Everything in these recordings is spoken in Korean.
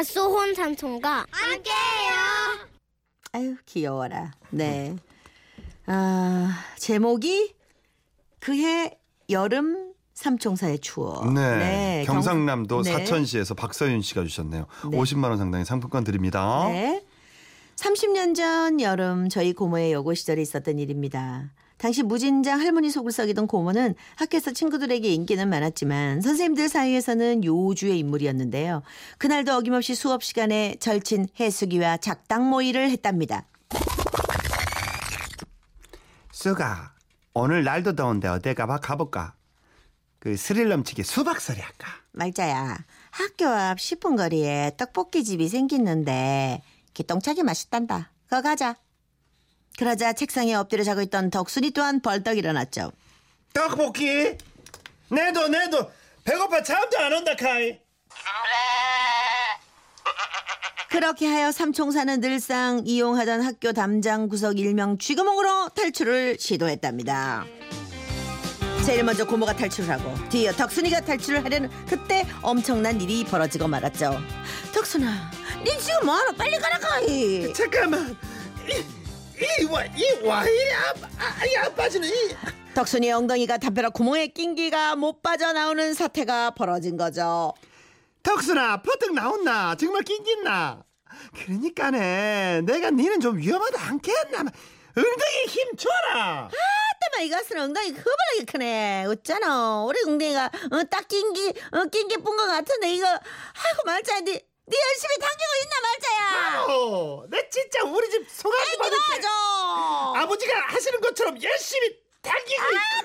갓소혼 삼촌과 함께해요. 아유 귀여워라. 네. 아 제목이 그해 여름 삼총사의 추억. 네. 경- 경상남도 네. 사천시에서 박서윤 씨가 주셨네요. 네. 50만 원 상당의 상품권 드립니다. 네. 30년 전 여름 저희 고모의 여고 시절에 있었던 일입니다. 당시 무진장 할머니 속을 썩이던 고모는 학교에서 친구들에게 인기는 많았지만 선생님들 사이에서는 요주의 인물이었는데요. 그날도 어김없이 수업 시간에 절친 해수기와 작당 모의를 했답니다. 수가 오늘 날도 더운데 어디 가봐 가볼까? 그 스릴 넘치게 수박소리 할까? 말자야, 학교 앞 10분 거리에 떡볶이 집이 생겼는데 기똥차게 맛있단다. 거 가자. 그러자 책상에 엎드려 자고 있던 덕순이 또한 벌떡 일어났죠. 떡볶이? 내도 내도 배고파 잠도 안 온다 카이. 그렇게 하여 삼총사는 늘상 이용하던 학교 담장 구석 일명 쥐구멍으로 탈출을 시도했답니다. 제일 먼저 고모가 탈출을 하고 뒤이어 덕순이가 탈출을 하려는 그때 엄청난 일이 벌어지고 말았죠. 덕순아, 니 지금 뭐하러 빨리 가라 가. 이. 잠깐만 이이와이와 이리 안 빠지는 이. 덕순이의 엉덩이가 담벼락 구멍에 낀 기가 못 빠져나오는 사태가 벌어진 거죠. 덕순아 퍼뜩 나온나 정말 낑긴나 그러니까네 내가 니는 좀 위험하다 않겠나 엉덩이에 힘 줘라 때만 이것은 엉덩이 허벌나게 크네. 어쩌노. 우리 엉덩이가 어, 딱 낀기 어, 낀기 뿐것 같은데 이거 아이고 말자야. 니, 니 열심히 당기고 있나 말 어, 내 진짜 우리 집 송아지 받을 때 봐줘. 아버지가 하시는 것처럼 열심히 당기고 있다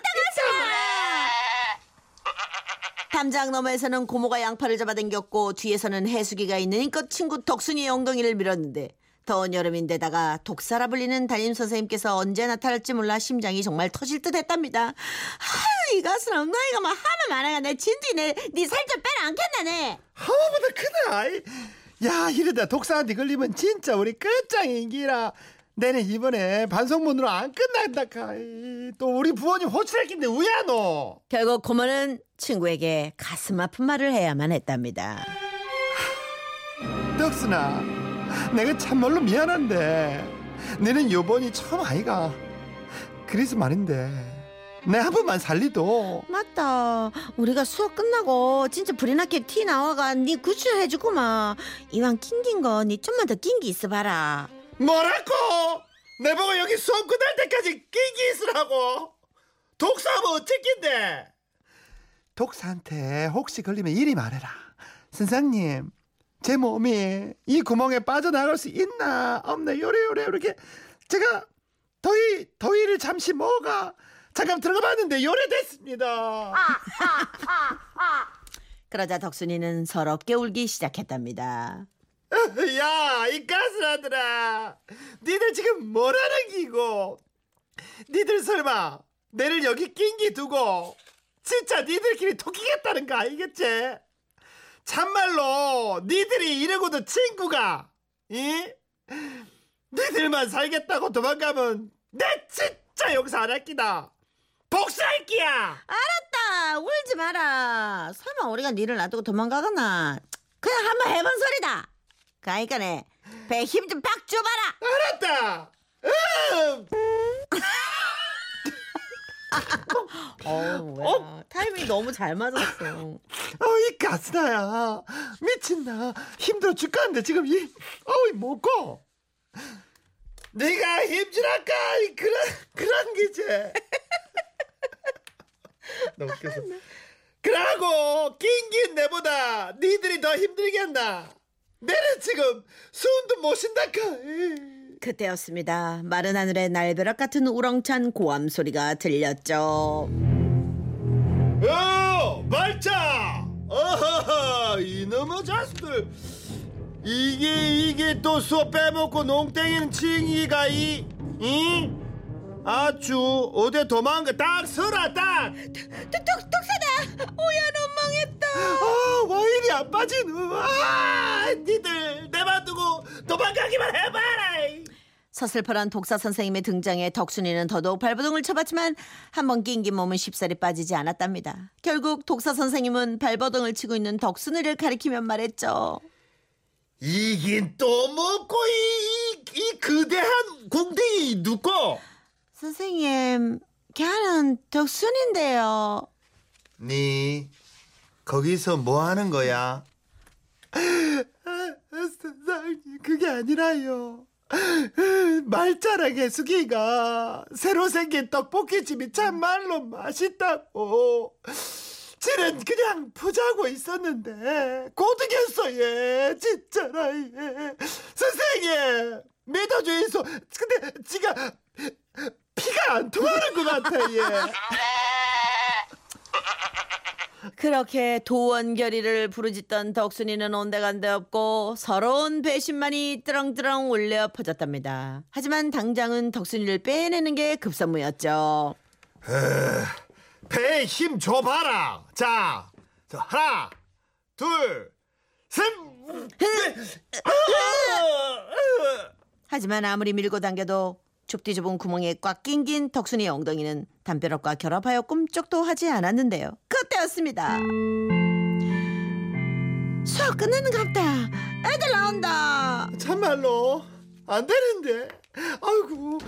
담장 너머에서는 고모가 양팔을 잡아당겼고 뒤에서는 해수기가 있는 힘껏 친구 덕순이의 엉덩이를 밀었는데 더운 여름인데다가 독사라 불리는 담임 선생님께서 언제 나타날지 몰라 심장이 정말 터질 듯 했답니다. 아유 이것은 엉덩이가 뭐 하면 많아가 내 진지 내니살 좀 빼라 않겠나 네. 하마보다 크다 야 이러다 독사한테 걸리면 진짜 우리 끝장인기라. 내는 이번에 반성문으로 안 끝난다 카이 또 우리 부모님 호출할 긴데 우야노 결국 고모는 친구에게 가슴 아픈 말을 해야만 했답니다. 덕순아 내가 참말로 미안한데. 너는 요번이 처음 아이가. 그래서 말인데 내 한 번만 살리도. 맞다. 우리가 수업 끝나고 진짜 불이 나게 티 나와가 니 구출 해주고만. 이왕 낑긴 거니 좀만 더 낑기 있어 봐라. 뭐라고? 내 보고 여기 수업 끝날 때까지 끼기 있으라고. 독사하면 어쨌긴데? 독사한테 혹시 걸리면 이리 말해라. 선생님 제 몸이 이 구멍에 빠져나갈 수 있나? 없나 요래요래. 이렇게 제가 더위 더위를 잠시 먹어가 잠깐 들어가 봤는데 요래됐습니다 그러자 덕순이는 서럽게 울기 시작했답니다. 야, 이 가스라들아. 니들 지금 뭐라는 기고? 니들 설마 내를 여기 낀기 두고 진짜 니들끼리 토끼겠다는 거 아니겠지? 참말로 니들이 이러고도 친구가 이? 니들만 살겠다고 도망가면 내 진짜 용서 안할 끼다. 복수할 끼야. 알았다. 울지 마라. 설마 우리가 니를 놔두고 도망가겠나? 그냥 한번 해본 소리다. 그러니까네 배 힘좀팍 줘봐라. 알았다. 음. 어, 뭐야. 타이밍이 너무 잘 맞았어. 어이 가스나야 미친다 힘들어 죽겠는데 지금 이 어이 뭐고 네가 이 그런 그런 기지 너무 웃겨서 그러고 낑긴 내보다 니들이 더 힘들겠나 내는 지금 숨도 못 쉰다까 그때였습니다. 마른 하늘에 날벼락 같은 우렁찬 고함 소리가 들렸죠. 어 말자 어허허 이놈의 자식들 이게 이게 또 수업 빼먹고 농땡이는 칭이가 이 이? 아주 어디 도망가 딱 서라 딱 덕, 덕사다! 오야, 넌 망했다! 아, 와 이리 안 빠지는 아 니들 내만 두고 도망가기만 해봐라 서슬퍼런 독사 선생님의 등장에 덕순이는 더더욱 발버둥을 쳐봤지만 한 번 낑긴 몸은 쉽사리 빠지지 않았답니다. 결국 독사 선생님은 발버둥을 치고 있는 덕순이를 가리키며 말했죠. 이긴 또 먹고 이, 이, 이 거대한 궁뎅이 누구? 선생님, 걔는 덕순인데요. 니 거기서 뭐 하는 거야? 선생님 그게 아니라요. 말자랑의 수기가 새로 생긴 떡볶이집이 참말로 맛있다고. 지는 그냥 푸자고 있었는데 고등했어 얘 진짜라 얘 선생님 믿어주이소 근데 지가 피가 안 통하는 것 같아 얘 그렇게 도원결의를 부르짖던 덕순이는 온데간데 없고 서러운 배신만이 뜨렁뜨렁 울려 퍼졌답니다. 하지만 당장은 덕순이를 빼내는 게 급선무였죠. 배에 힘 줘봐라. 자, 자 하나, 둘, 셋. 넷. 하지만 아무리 밀고 당겨도 좁디 좁은 구멍에 꽉 낀긴 덕순이의 엉덩이는 담벼락과 결합하여 꿈쩍도 하지 않았는데요. 그때였습니다. 수업 끝나는 갑다. 애들 나온다. 참말로 안 되는데. 아이고,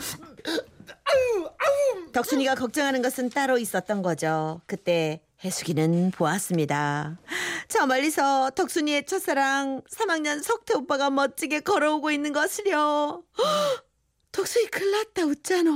아유, 아유. 덕순이가 걱정하는 것은 따로 있었던 거죠. 그때 해숙이는 보았습니다. 저 멀리서 덕순이의 첫사랑 3학년 석태 오빠가 멋지게 걸어오고 있는 것을요. 헉! 덕순이 큰일 났다 웃잖아.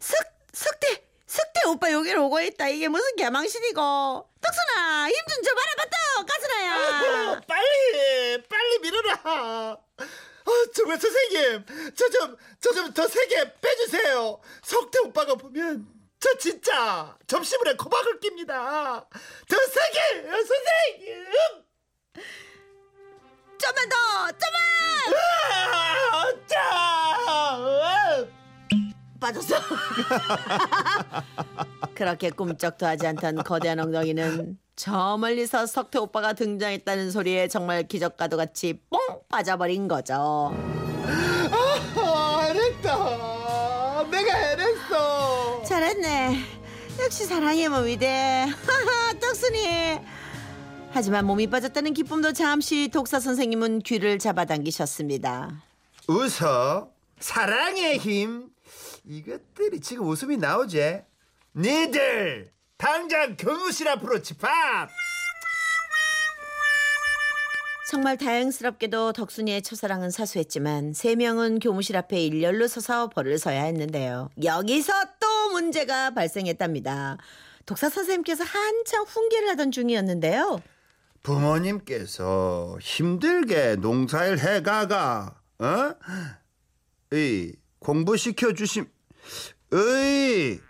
석, 석태, 석태 오빠 여기로 오고 있다. 이게 무슨 개망신이고. 덕순아 힘좀 줘봐라 봤다 가스나야. 어, 빨리, 빨리 밀어라. 아, 정말 선생님, 저 좀, 저 좀 더 세게 빼주세요. 석태 오빠가 보면 저 진짜 점심을에 코박을 낍니다. 더 세게, 선생님. 좀만 더 좀만. 빠졌어. 그렇게 꿈쩍도 하지 않던 거대한 엉덩이는 저 멀리서 석태 오빠가 등장했다는 소리에 정말 기적과도 같이 뽕 빠져버린 거죠. 아, 해냈다. 내가 해냈어. 잘했네. 역시 사랑의 몸이대. 떡순이. 하지만 몸이 빠졌다는 기쁨도 잠시 독사 선생님은 귀를 잡아당기셨습니다. 웃어. 사랑의 힘. 이것들이 지금 웃음이 나오지? 니들 당장 교무실 앞으로 집합. 정말 다행스럽게도 덕순이의 첫사랑은 사수했지만 세 명은 교무실 앞에 일렬로 서서 벌을 서야 했는데요. 여기서 또 문제가 발생했답니다. 독사 선생님께서 한창 훈계를 하던 중이었는데요. 부모님께서 힘들게 농사일 해가가 어? 이 공부시켜 주심. 어이.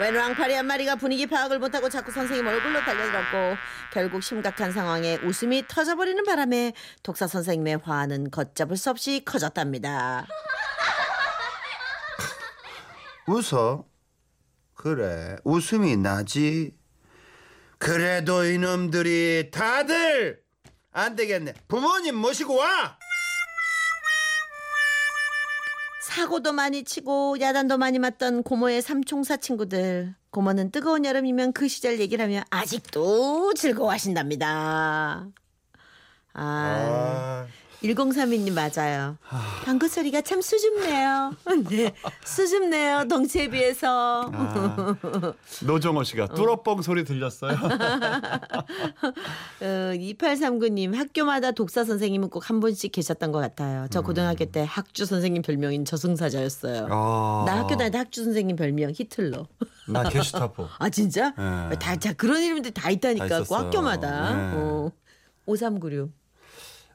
웬 왕파리 한 마리가 분위기 파악을 못하고 자꾸 선생님 얼굴로 달려들었고 결국 심각한 상황에 웃음이 터져버리는 바람에 독사 선생님의 화는 걷잡을 수 없이 커졌답니다. 웃어. 그래 웃음이 나지. 그래도 이놈들이 다들 안 되겠네. 부모님 모시고 와 사고도 많이 치고 야단도 많이 맞던 고모의 삼총사 친구들. 고모는 뜨거운 여름이면 그 시절 얘기를 하면 아직도 즐거워하신답니다. 아, 아, 1032님 맞아요. 방구 소리가 참 수줍네요. 네, 수줍네요. 덩치에 비해서. 아, 노정호 씨가 뚜러뻥 소리 들렸어요. 어, 2839님 학교마다 독사 선생님은 꼭 한 분씩 계셨던 것 같아요. 저 고등학교 때 학주 선생님 별명인 저승사자였어요. 아, 나 학교 다닐 때 학주 선생님 별명 히틀러. 나 게슈타포. 아 진짜? 네. 다, 다 그런 이름들 다 있다니까 다 그. 학교마다. 네. 어. 5396.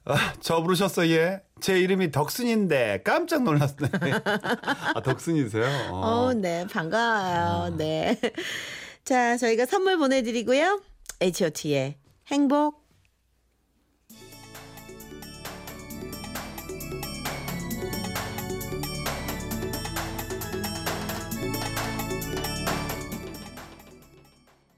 아, 저 부르셨어 얘. 제 이름이 덕순인데 깜짝 놀랐네. 아 덕순이세요? 어, 네 반가워요. 네. 자 저희가 선물 보내드리고요. H.O.T의 행복